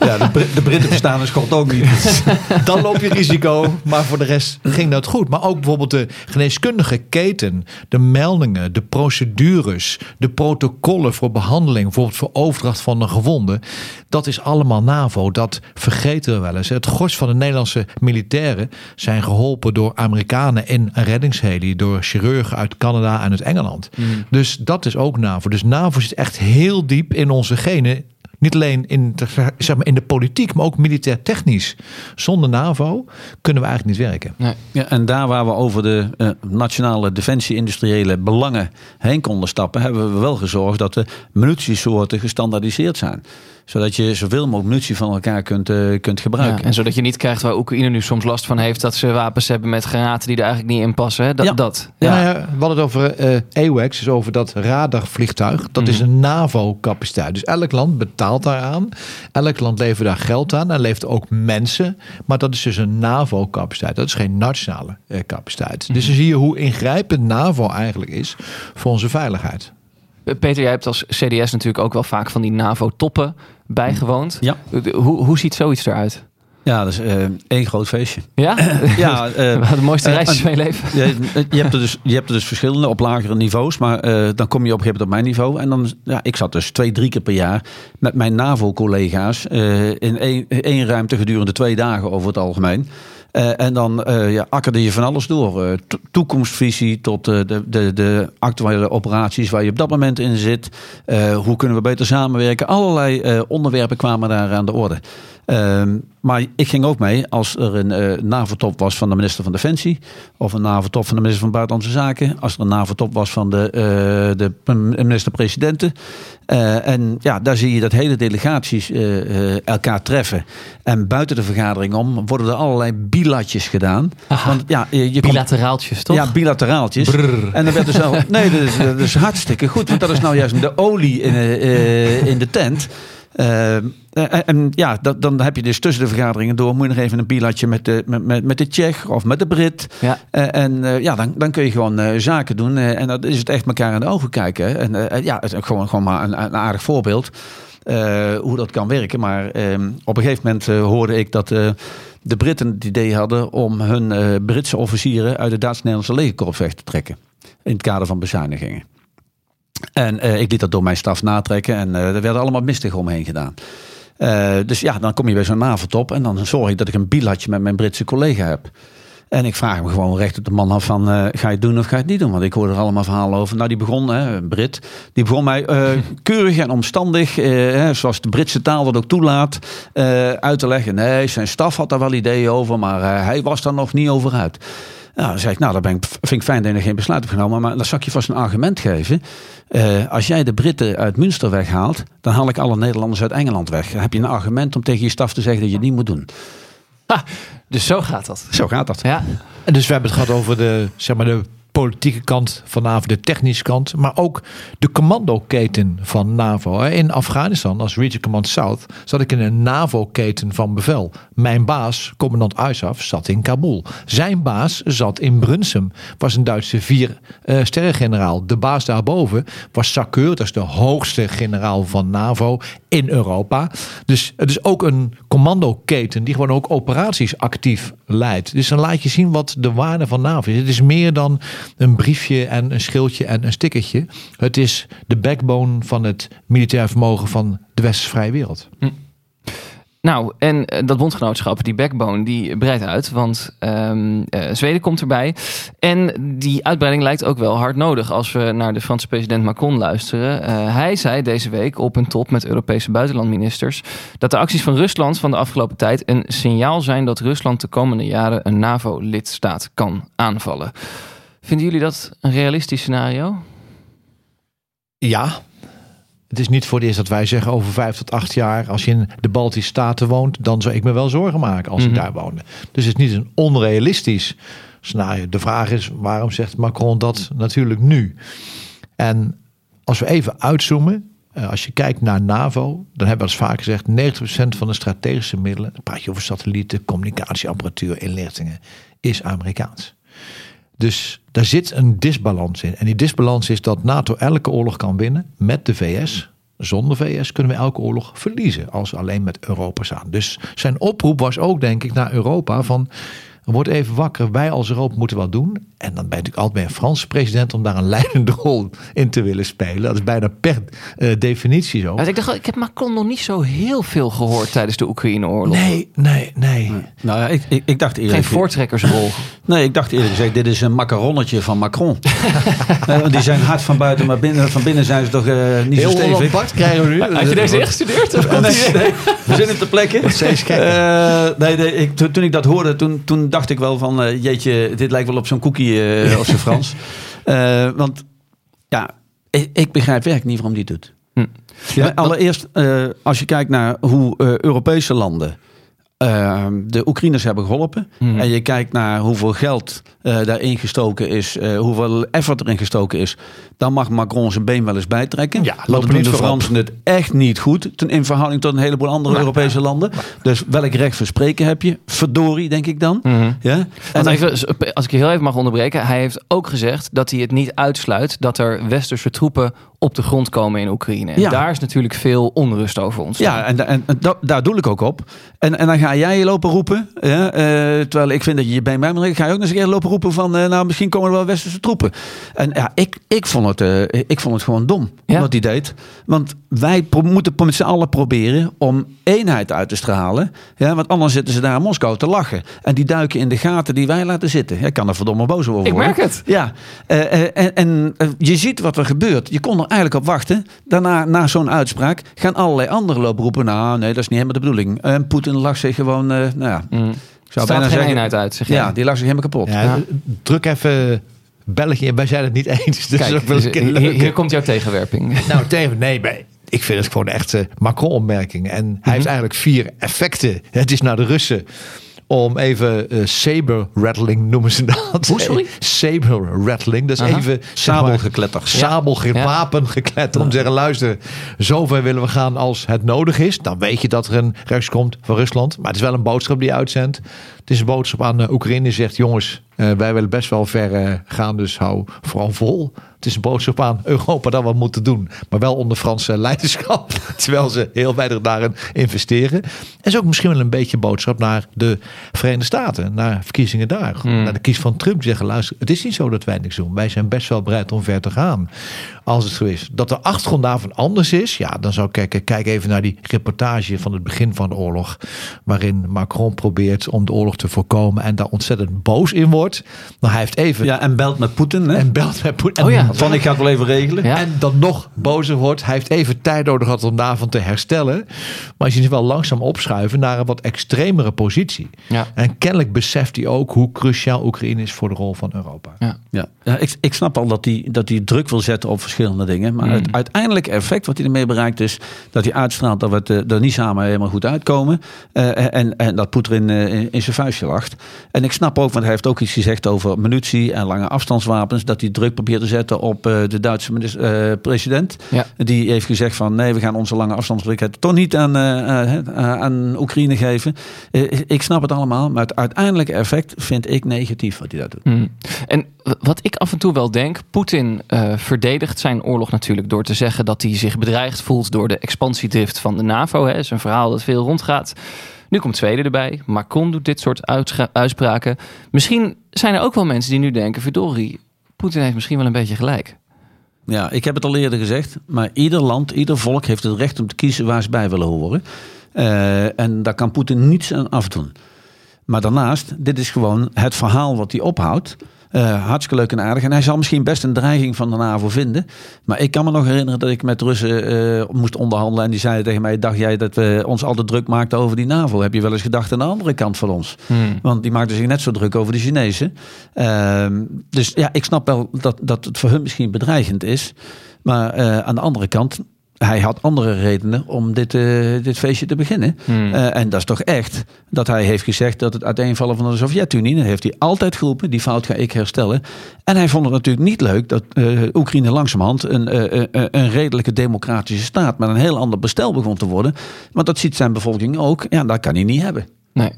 Ja, de, de Britten verstaan een schot ook niet. Dan loop je risico. Maar voor de rest ging dat goed. Maar ook bijvoorbeeld de geneeskundige keten, de meldingen, de procedures, de protocollen voor behandeling, bijvoorbeeld voor overdracht van een gewonde. Dat is allemaal NAVO. Dat vergeten we wel eens. Het gros van de Nederlandse militairen zijn geholpen door Amerikanen in een reddingsheli, door chirurgen uit Canada en uit Engeland. Dus dat is ook Dus NAVO zit echt heel diep in onze genen. Niet alleen in de, zeg maar in de politiek, maar ook militair technisch. Zonder NAVO kunnen we eigenlijk niet werken. Nee. Ja, en daar waar we over de eh, nationale defensie-industriële belangen heen konden stappen, hebben we wel gezorgd dat de munitiesoorten gestandaardiseerd zijn. Zodat je zoveel mogelijk munitie van elkaar kunt, eh, kunt gebruiken. Ja, en zodat je niet krijgt waar Oekraïne nu soms last van heeft... dat ze wapens hebben met granaten die er eigenlijk niet in passen. Hè? Dat, Ja. dat. Ja. Ja. ja, we hadden het over eh AWACS, dus over dat radarvliegtuig. Dat is een NAVO-capaciteit. Dus elk land betaalt daaraan. Elk land levert daar geld aan en levert ook mensen. Maar dat is dus een NAVO-capaciteit. Dat is geen nationale eh, capaciteit. Dus dan zie je hoe ingrijpend NAVO eigenlijk is voor onze veiligheid. Eh, Peter, jij hebt als CDS natuurlijk ook wel vaak van die NAVO-toppen bijgewoond. Ja. Hoe, hoe ziet zoiets eruit? Ja, dat is eh, één groot feestje. Ja? Ja, eh, de mooiste eh, reisjes en- van je leven. je, je, hebt er dus, je hebt er dus verschillende op lagere niveaus. Maar eh, dan kom je op een gegeven moment op mijn niveau. En dan, ja, ik zat dus twee, drie keer per jaar met mijn NAVO-collega's eh, in één, één ruimte gedurende twee dagen over het algemeen. Eh, en dan eh, ja, akkerde je van alles door. Eh, to- toekomstvisie tot eh, de, de, de actuele operaties waar je op dat moment in zit. Eh, hoe kunnen we beter samenwerken? Allerlei eh, onderwerpen kwamen daar aan de orde. Ehm, maar ik ging ook mee als er een eh NAVO-top was van de minister van Defensie. Of een NAVO-top van de minister van Buitenlandse Zaken. Als er een NAVO-top was van de, eh, de minister-presidenten. Eh, en ja, daar zie je dat hele delegaties elkaar treffen. En buiten de vergadering om worden er allerlei bilatjes gedaan. Want ja, je, je komt- Bilateraaltjes, toch? ja, bilateraaltjes. En dan werd dus wel. Nee, dat is, dat is hartstikke goed. Want dat is nou juist de olie in, in de tent. Eh, en, en ja, dat, dan heb je dus tussen de vergaderingen door. Moet je nog even een bilatje met de, met, met, met de Tsjech of met de Brit. Ja. Eh, en eh, ja, dan, dan kun je gewoon eh, zaken doen. Eh, en dat is het echt elkaar in de ogen kijken. En eh, ja, het is gewoon, gewoon maar een, een aardig voorbeeld. eh, hoe dat kan werken. Maar eh, op een gegeven moment eh, hoorde ik dat eh, de Britten het idee hadden om hun eh, Britse officieren uit het Duits-Nederlandse legerkorps weg te trekken. In het kader van bezuinigingen. En eh, ik liet dat door mijn staf natrekken en eh, er werden allemaal mistig omheen gedaan. Eh, dus ja, dan kom je bij zo'n NAVO-top en dan zorg ik dat ik een bilatje met mijn Britse collega heb. En ik vraag hem gewoon recht op de man af van, ga je het doen of ga je het niet doen? Want ik hoor er allemaal verhalen over. Nou, die begon, hè, een Brit, die begon mij keurig en omstandig, hè, zoals de Britse taal dat ook toelaat, uit te leggen. Nee, zijn staf had daar wel ideeën over, maar hij was daar nog niet over uit. Nou, dan zeg ik, nou, dan ben ik, vind ik fijn dat je nog geen besluit hebt genomen. Maar dan zal ik je vast een argument geven. Eh, als jij de Britten uit Münster weghaalt, dan haal ik alle Nederlanders uit Engeland weg. Dan heb je een argument om tegen je staf te zeggen dat je het niet moet doen. Dus zo gaat dat. Zo gaat dat. Ja. En dus we hebben het gehad over de, zeg maar, de politieke kant van NAVO, de technische kant, maar ook de commandoketen van NAVO. In Afghanistan, als Region Command South, zat ik in een NAVO-keten van bevel. Mijn baas, commandant Aysaf, zat in Kabul. Zijn baas zat in Brunsum, was een Duitse vier eh. De baas daarboven was Sakeur, dat is de hoogste generaal van NAVO in Europa. Dus het is ook een commandoketen die gewoon ook operaties actief leidt. Dus dan laat je zien wat de waarde van NAVO is. Het is meer dan een briefje en een schildje en een stickertje. Het is de backbone van het militair vermogen van de westerse vrije wereld. Nou, en eh, dat bondgenootschap, die backbone, die breidt uit. Want ehm, eh, Zweden komt erbij. En die uitbreiding lijkt ook wel hard nodig als we naar de Franse president Macron luisteren. Eh, hij zei deze week op een top met Europese buitenlandministers dat de acties van Rusland van de afgelopen tijd een signaal zijn dat Rusland de komende jaren een NAVO-lidstaat kan aanvallen. Vinden jullie dat een realistisch scenario? Ja. Het is niet voor het eerst dat wij zeggen over vijf tot acht jaar, als je in de Baltische Staten woont, dan zou ik me wel zorgen maken als Mhm. ik daar woonde. Dus het is niet een onrealistisch scenario. De vraag is, waarom zegt Macron dat natuurlijk nu? En als we even uitzoomen, eh, als je kijkt naar NAVO, dan hebben we als vaak gezegd, 90% van de strategische middelen, dan praat je over satellieten, communicatieapparatuur, inlichtingen, is Amerikaans. Dus daar zit een disbalans in. En die disbalans is dat NATO elke oorlog kan winnen met de VS. Zonder VS kunnen we elke oorlog verliezen als we alleen met Europa staan. Dus zijn oproep was ook, denk ik, naar Europa van... Word even wakker, wij als Europa moeten wat doen. En dan ben je natuurlijk altijd bij een Franse president om daar een leidende rol in te willen spelen. Dat is bijna per eh, definitie zo. Ik dacht, ik heb Macron nog niet zo heel veel gehoord tijdens de Oekraïne-oorlog. Nee, nee, nee. Nou ja, ik, ik, ik dacht eerlijk... Geen voortrekkersrol. Nee, ik dacht eerlijk gezegd, dit is een macaronnetje van Macron. Eh, die zijn hard van buiten, maar binnen, van binnen zijn ze toch eh, niet zo Heel stevig. Bart krijgen we nu. Had je deze echt gestudeerd? Of Nee, nee, we zitten ter plekke. steeds Eh, nee, nee, ik, toen, toen ik dat hoorde, toen, toen dacht ik wel van... eh, jeetje, dit lijkt wel op zo'n cookie eh als je Frans. Eh, want ja, ik, ik begrijp werkelijk niet waarom die het doet. Hm. Ja, allereerst, eh, als je kijkt naar hoe eh, Europese landen... eh, de Oekraïners hebben geholpen. Mhm. En je kijkt naar hoeveel geld eh, daarin gestoken is, eh, hoeveel effort erin gestoken is, dan mag Macron zijn been wel eens bijtrekken. Ja, lopen niet de. Fransen het echt niet goed ten, in verhouding tot een heleboel andere Nou, Europese landen. Dus welk recht van spreken heb je? Verdorie, denk ik dan. Mhm. Ja? En even, als ik je heel even mag onderbreken. Hij heeft ook gezegd dat hij het niet uitsluit dat er westerse troepen op de grond komen in Oekraïne. En Ja. daar is natuurlijk veel onrust over ontstaan. Ja, en, en, en da- daar doe ik ook op. En, en dan ga jij je lopen roepen. Ja, eh, terwijl ik vind dat je je bij mij moet ga je ook nog eens een keer lopen roepen van... eh, nou, misschien komen er wel westerse troepen. En ja, ik, ik, vond, het, eh, ik vond het gewoon dom Ja. wat hij deed. Want wij pro- moeten met z'n allen proberen om eenheid uit te stralen. Ja, want anders zitten ze daar in Moskou te lachen. En die duiken in de gaten die wij laten zitten. Ik kan er verdomme boos over Ik worden. merk het. Ja, en, en je ziet wat er gebeurt. Je kon er eigenlijk op wachten. Daarna, na zo'n uitspraak, gaan allerlei anderen lopen roepen. Nou, nee, dat is niet helemaal de bedoeling. En Poetin lag zich gewoon, eh, nou ja, Mm. ik Staat zou bijna geen zeggen. eenheid uit, zeg Ja, die lag zich helemaal kapot. Ja, Druk even belletje in. Wij zijn het niet eens. Dus Kijk, ook wel eens een dus keer hier, komt jouw tegenwerping. Nou, tegen nee, maar ik vind het gewoon echt eh, Macron-opmerking. En hij Mhm. heeft eigenlijk vier effecten. Het is naar de Russen om even eh, saber rattling noemen ze dat. Hoe, sorry? Saber rattling. Dat is Aha. even Sabelgekletter. Sabel, Ja. wapen gekletterd. Om te zeggen, luister, zover willen we gaan als het nodig is. Dan weet je dat er een rechts komt van Rusland. Maar het is wel een boodschap die je uitzendt. Het is een boodschap aan eh, Oekraïne zegt, jongens, eh, wij willen best wel ver eh, gaan. Dus hou vooral vol. Het is een boodschap aan Europa dat we moeten doen. Maar wel onder Franse leiderschap. Terwijl ze heel weinig daarin investeren. En is ook misschien wel een beetje een boodschap naar de Verenigde Staten. Naar verkiezingen daar. Hmm. Naar de kies van Trump. Zeggen, luister, het is niet zo dat wij niks doen. Wij zijn best wel bereid om ver te gaan. Als het zo is. Dat de achtergrond daarvan anders is. Ja, dan zou ik kijken. Kijk even naar die reportage van het begin van de oorlog. Waarin Macron probeert om de oorlog te voorkomen. En daar ontzettend boos in wordt. Nou, hij heeft even... Ja, en belt met Poetin. Hè? En belt met Poetin. Oh ja. Van ik ga het wel even regelen. Ja. en dan nog bozer wordt. Hij heeft even tijd nodig gehad om daarvan te herstellen. Maar je ziet hem wel langzaam opschuiven naar een wat extremere positie. Ja. En kennelijk beseft hij ook hoe cruciaal Oekraïne is voor de rol van Europa. Ja. Ja, ja ik, ik snap al dat hij dat die druk wil zetten op verschillende dingen. Maar Mm. het uiteindelijke effect wat hij ermee bereikt is... dat hij uitstraalt dat we het, eh, er niet samen helemaal goed uitkomen. eh, en, en dat Poetin eh, in, in zijn vuistje lacht. En ik snap ook, want hij heeft ook iets gezegd over munitie en lange afstandswapens... dat hij druk probeert te zetten op de Duitse minister- president. Ja. Die heeft gezegd van nee, we gaan onze lange afstandsraketten toch niet aan, aan Oekraïne geven. Ik snap het allemaal, maar het uiteindelijke effect vind ik negatief wat hij daar doet. Mm. En wat ik af en toe wel denk, Poetin eh, verdedigt zijn oorlog natuurlijk door te zeggen dat hij zich bedreigd voelt door de expansiedrift van de NAVO. Hè. is een verhaal dat veel rondgaat. Nu komt Zweden erbij. Macron doet dit soort uitspraken. Misschien zijn er ook wel mensen die nu denken, verdorie, Poetin heeft misschien wel een beetje gelijk. Ja, ik heb het al eerder gezegd, maar ieder land, ieder volk heeft het recht om te kiezen waar ze bij willen horen. Eh, en daar kan Poetin niets aan afdoen. Maar daarnaast, dit is gewoon het verhaal wat hij ophoudt. Eh, hartstikke leuk en aardig. En hij zal misschien best een dreiging van de NAVO vinden. Maar ik kan me nog herinneren dat ik met Russen eh, moest onderhandelen. En die zeiden tegen mij, dacht jij dat we ons altijd druk maakten over die NAVO? Heb je wel eens gedacht aan de andere kant van ons? Hmm. Want die maakten zich net zo druk over de Chinezen. Ehm, dus ja, ik snap wel dat, dat het voor hun misschien bedreigend is. Maar eh, aan de andere kant, hij had andere redenen om dit, eh, dit feestje te beginnen. Hmm. Eh, en dat is toch echt dat hij heeft gezegd dat het uiteenvallen van de Sovjet-Unie, dat heeft hij altijd geroepen, die fout ga ik herstellen. En hij vond het natuurlijk niet leuk dat eh, Oekraïne langzamerhand een, eh, eh, een redelijke democratische staat met een heel ander bestel begon te worden. Want dat ziet zijn bevolking ook. Ja, dat kan hij niet hebben. Nee.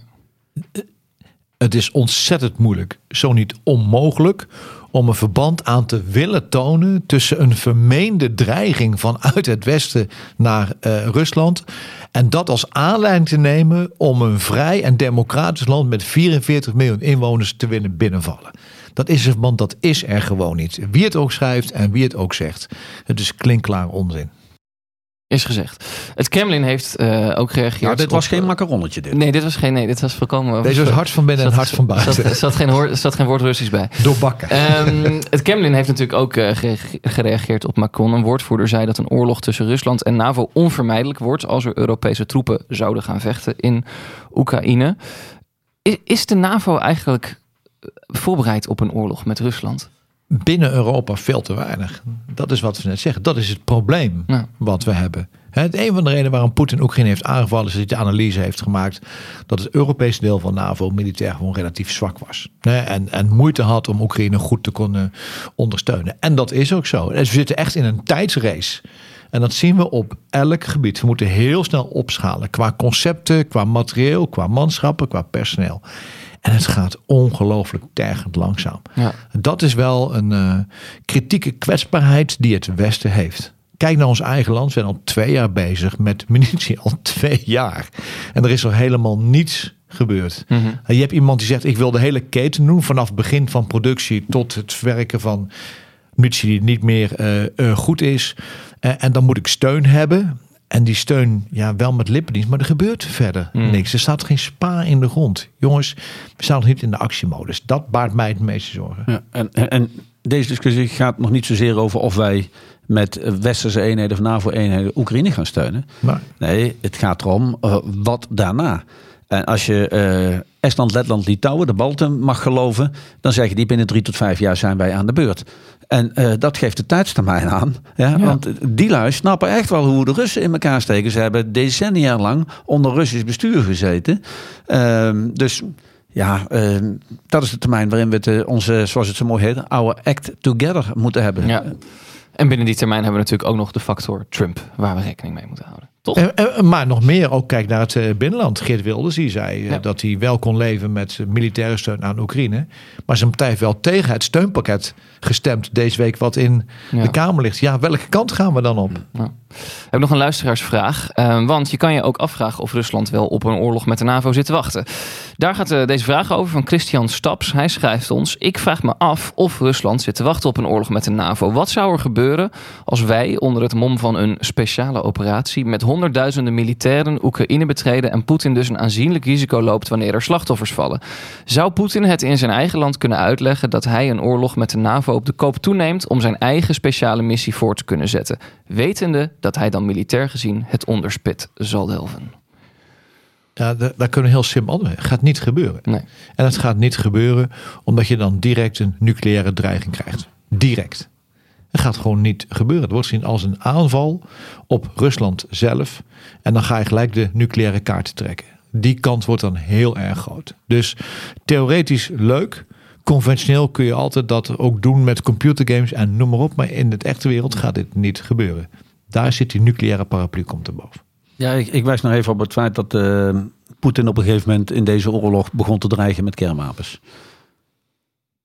Het is ontzettend moeilijk, zo niet onmogelijk, om een verband aan te willen tonen tussen een vermeende dreiging vanuit het Westen naar eh, Rusland. En dat als aanleiding te nemen om een vrij en democratisch land met 44 miljoen inwoners te willen binnenvallen. Dat is een verband, dat is er gewoon niet. Wie het ook schrijft en wie het ook zegt. Het is klinkklaar onzin. Is gezegd. Het Kremlin heeft eh, ook gereageerd. Nou, dit was geen macaronnetje dit. Nee, dit was geen. Nee, dit was volkomen. Deze was hart van binnen en hart van buiten. Zat, zat, geen, hoor, zat geen woord Russisch bij. Doorbakken. Ehm, het Kremlin heeft natuurlijk ook eh, gere- gereageerd op Macron. Een woordvoerder zei dat een oorlog tussen Rusland en NAVO onvermijdelijk wordt als er Europese troepen zouden gaan vechten in Oekraïne. Is, is de NAVO eigenlijk eh, voorbereid op een oorlog met Rusland? Binnen Europa veel te weinig. Dat is wat we net zeggen. Dat is het probleem Ja. wat we hebben. Het een van de redenen waarom Poetin Oekraïne heeft aangevallen, is dat hij de analyse heeft gemaakt dat het Europese deel van NAVO militair gewoon relatief zwak was. En, en moeite had om Oekraïne goed te kunnen ondersteunen. En dat is ook zo. Dus we zitten echt in een tijdsrace. En dat zien we op elk gebied. We moeten heel snel opschalen qua concepten, qua materieel, qua manschappen, qua personeel. En het gaat ongelooflijk tergend langzaam. Ja. Dat is wel een eh, kritieke kwetsbaarheid die het Westen heeft. Kijk naar ons eigen land. We zijn al twee jaar bezig met munitie. Al twee jaar. En er is nog helemaal niets gebeurd. Mhm. En Je hebt iemand die zegt: Ik wil de hele keten doen. Vanaf het begin van productie tot het verwerken van munitie die niet meer eh, eh, goed is. Eh, en dan moet ik steun hebben. En die steun, ja, wel met lippendienst, maar er gebeurt verder Mm. niks. Er staat geen spa in de grond. Jongens, we staan nog niet in de actiemodus. Dat baart mij het meeste zorgen. Ja, en, en, en deze discussie gaat nog niet zozeer over of wij met westerse eenheden of NAVO-eenheden Oekraïne gaan steunen. Maar Nee, het gaat erom eh, wat daarna. En als je eh, Estland, Letland, Litouwen, de Balten mag geloven, dan zeggen die binnen drie tot vijf jaar zijn wij aan de beurt. En eh, dat geeft de tijdstermijn aan. Ja, Ja. Want die lui snappen echt wel hoe de Russen in elkaar steken. Ze hebben decennia lang onder Russisch bestuur gezeten. Ehm, dus ja, ehm, dat is de termijn waarin we het, eh, onze, zoals het zo mooi heet, our act together moeten hebben. Ja. En binnen die termijn hebben we natuurlijk ook nog de factor Trump, waar we rekening mee moeten houden. Toch? En, en- maar nog meer, ook kijk naar het eh, binnenland. Geert Wilders, die zei eh, Ja. dat hij wel kon leven met eh, militaire steun aan Oekraïne. Maar zijn partij heeft wel tegen het steunpakket gestemd deze week wat in Ja. de Kamer ligt. Ja, welke kant gaan we dan op? Nou. We hebben nog een luisteraarsvraag. Eh, want je kan je ook afvragen of Rusland wel op een oorlog met de NAVO zit te wachten. Daar gaat eh, deze vraag over van Christian Staps. Hij schrijft ons: Ik vraag me af of Rusland zit te wachten op een oorlog met de NAVO. Wat zou er gebeuren als wij onder het mom van een speciale operatie met honderdduizenden militairen Oekraïne betreden en Poetin dus een aanzienlijk risico loopt wanneer er slachtoffers vallen? Zou Poetin het in zijn eigen land kunnen uitleggen dat hij een oorlog met de NAVO op de koop toeneemt om zijn eigen speciale missie voor te kunnen zetten, wetende dat hij dan militair gezien het onderspit zal delven? Ja, da- daar kunnen we heel simpel antwoorden. Het gaat niet gebeuren. Nee. En het gaat niet gebeuren omdat je dan direct een nucleaire dreiging krijgt. Direct. Gaat gewoon niet gebeuren. Het wordt gezien als een aanval op Rusland zelf. En dan ga je gelijk de nucleaire kaart trekken. Die kant wordt dan heel erg groot. Dus theoretisch leuk. Conventioneel kun je altijd dat ook doen met computergames en noem maar op. Maar in het echte wereld gaat dit niet gebeuren. Daar zit die nucleaire paraplu komt erboven. Ja, ik, ik wijs nog even op het feit dat eh, Poetin op een gegeven moment in deze oorlog begon te dreigen met kernwapens.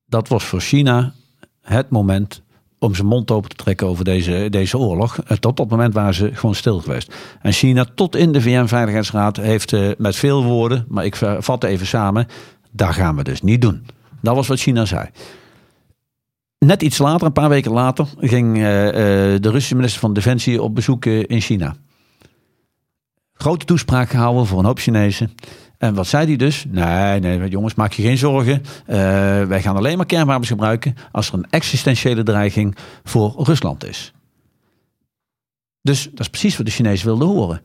Dat was voor China het moment om zijn mond open te trekken over deze, deze oorlog. En tot dat moment waren ze gewoon stil geweest. En China tot in de VN-veiligheidsraad heeft eh, met veel woorden, maar ik vat even samen, daar gaan we dus niet doen. Dat was wat China zei. Net iets later, een paar weken later, ging eh, eh, de Russische minister van Defensie op bezoek eh, in China grote toespraak gehouden voor een hoop Chinezen. En wat zei hij dus? Nee, nee, jongens, maak je geen zorgen. Eh, wij gaan alleen maar kernwapens gebruiken als er een existentiële dreiging voor Rusland is. Dus dat is precies wat de Chinezen wilden horen.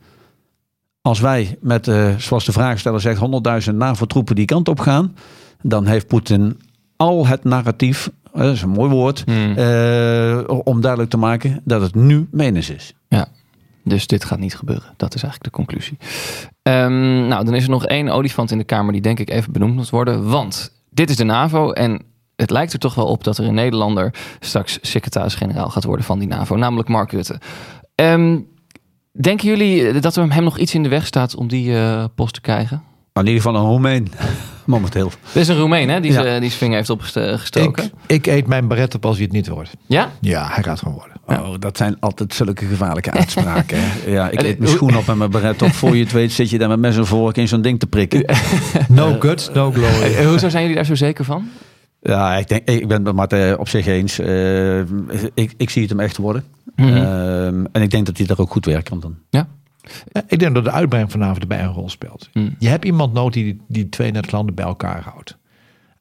Als wij met, eh, zoals de vraagsteller zegt, 100.000 NAVO-troepen die kant op gaan, dan heeft Poetin al het narratief, eh, dat is een mooi woord, Hmm. om duidelijk te maken dat het nu menens is. Dus dit gaat niet gebeuren. Dat is eigenlijk de conclusie. Ehm, nou, dan is er nog één olifant in de Kamer die denk ik even benoemd moet worden. Want dit is de NAVO en het lijkt er toch wel op dat er een Nederlander straks secretaris-generaal gaat worden van die NAVO. Namelijk Mark Rutte. Ehm, denken jullie dat er hem nog iets in de weg staat om die eh, post te krijgen? In ieder geval een Roemeen, momenteel. Dit is een Roemeen hè, die, Ja. zijn- die zijn vinger heeft opgestoken. Ik, ik eet mijn beret op als hij het niet wordt. Ja? Ja, hij gaat gewoon worden. Oh, dat zijn altijd zulke gevaarlijke uitspraken. hè. ja, ik eet mijn schoen op en mijn beret op. Voor je het weet zit je daar met mes en vork in zo'n ding te prikken. No guts, no glory. Eh, Hoezo zijn jullie daar zo zeker van? Ja, ik, denk, ik ben het met op zich eens. Eh, ik, ik zie het hem echt worden. Mhm. Ehm, en ik denk dat hij daar ook goed werk kan doen. Ja, Ik denk dat de uitbrenging vanavond erbij een rol speelt. Hmm. Je hebt iemand nodig die die twee landen bij elkaar houdt.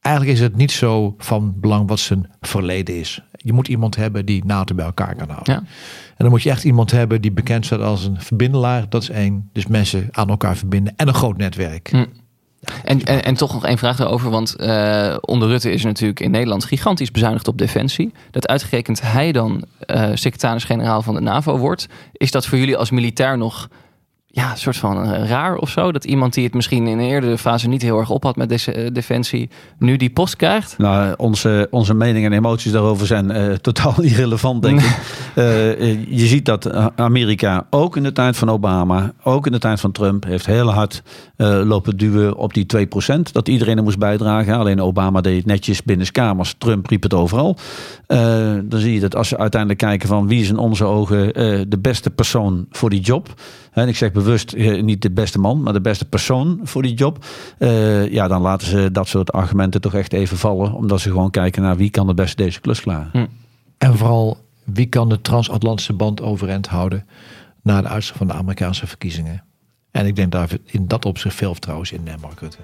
Eigenlijk is het niet zo van belang wat zijn verleden is. Je moet iemand hebben die NATO bij elkaar kan houden. Ja. En dan moet je echt iemand hebben die bekend staat als een verbindelaar. Dat is één. Dus mensen aan elkaar verbinden. En een groot netwerk. Hm. En, en, en toch nog één vraag daarover. Want eh, onder Rutte is er natuurlijk in Nederland gigantisch bezuinigd op defensie. Dat uitgerekend hij dan eh, secretaris-generaal van de NAVO wordt. Is dat voor jullie als militair nog ja, een soort van eh, raar of zo. Dat iemand die het misschien in een eerdere fase niet heel erg op had met deze eh, defensie, nu die post krijgt. Nou, onze, onze meningen en emoties daarover zijn eh, totaal irrelevant, denk ik. Eh, eh, je ziet dat eh, Amerika ook in de tijd van Obama, ook in de tijd van Trump, heeft heel hard eh, lopen duwen op die 2%. Dat iedereen er moest bijdragen. Alleen Obama deed het netjes binnen kamers. Trump riep het overal. Eh, dan zie je dat als ze uiteindelijk kijken van wie is in onze ogen eh, de beste persoon voor die job. En ik zeg bewust eh, niet de beste man, maar de beste persoon voor die job. Eh, ja, dan laten ze dat soort argumenten toch echt even vallen. Omdat ze gewoon kijken naar wie kan het beste deze klus klaren. En vooral, wie kan de transatlantische band overeind houden na de uitslag van de Amerikaanse verkiezingen? En ik denk daar in dat opzicht veel vertrouwen in eh, Mark Rutte.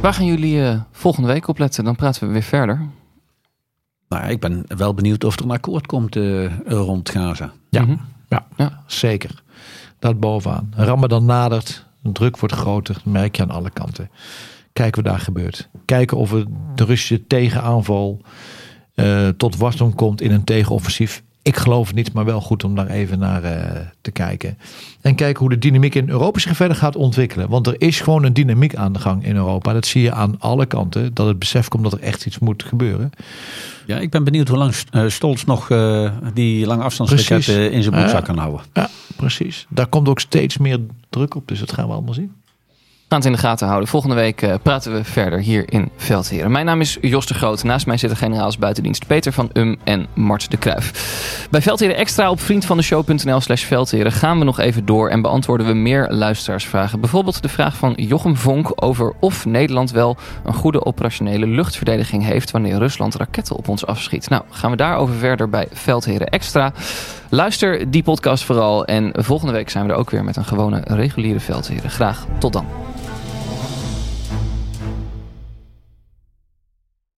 Waar gaan jullie eh, volgende week op letten? Dan praten we weer verder. Nou, ja, ik ben wel benieuwd of er een akkoord komt eh, rond Gaza. Ja, Mhm. Ja, Ja. zeker. Dat bovenaan. Ramadan nadert, de druk wordt groter, merk je aan alle kanten. Kijken wat daar gebeurt. Kijken of de Russische tegenaanval eh, tot wasdom komt in een tegenoffensief. Ik geloof het niet, maar wel goed om daar even naar eh, te kijken. En kijken hoe de dynamiek in Europa zich verder gaat ontwikkelen. Want er is gewoon een dynamiek aan de gang in Europa. Dat zie je aan alle kanten. Dat het besef komt dat er echt iets moet gebeuren. Ja, ik ben benieuwd hoe lang eh, Stolz nog eh, die lange afstandsraketten in zijn broekzak Ja. kan houden. Ja, precies. Daar komt ook steeds meer druk op. Dus dat gaan we allemaal zien. Gaan het in de gaten houden. Volgende week eh, praten we verder hier in Veldheren. Mijn naam is Jos de Groot. Naast mij zitten generaals buitendienst Peter van Um en Mart de Kruif. Bij Veldheren Extra op vriendvandeshow.nl slash Veldheren gaan we nog even door en beantwoorden we meer luisteraarsvragen. Bijvoorbeeld de vraag van Jochem Vonk over of Nederland wel een goede operationele luchtverdediging heeft wanneer Rusland raketten op ons afschiet. Nou, gaan we daarover verder bij Veldheren Extra. Luister die podcast vooral en volgende week zijn we er ook weer met een gewone reguliere Veldheren. Graag tot dan.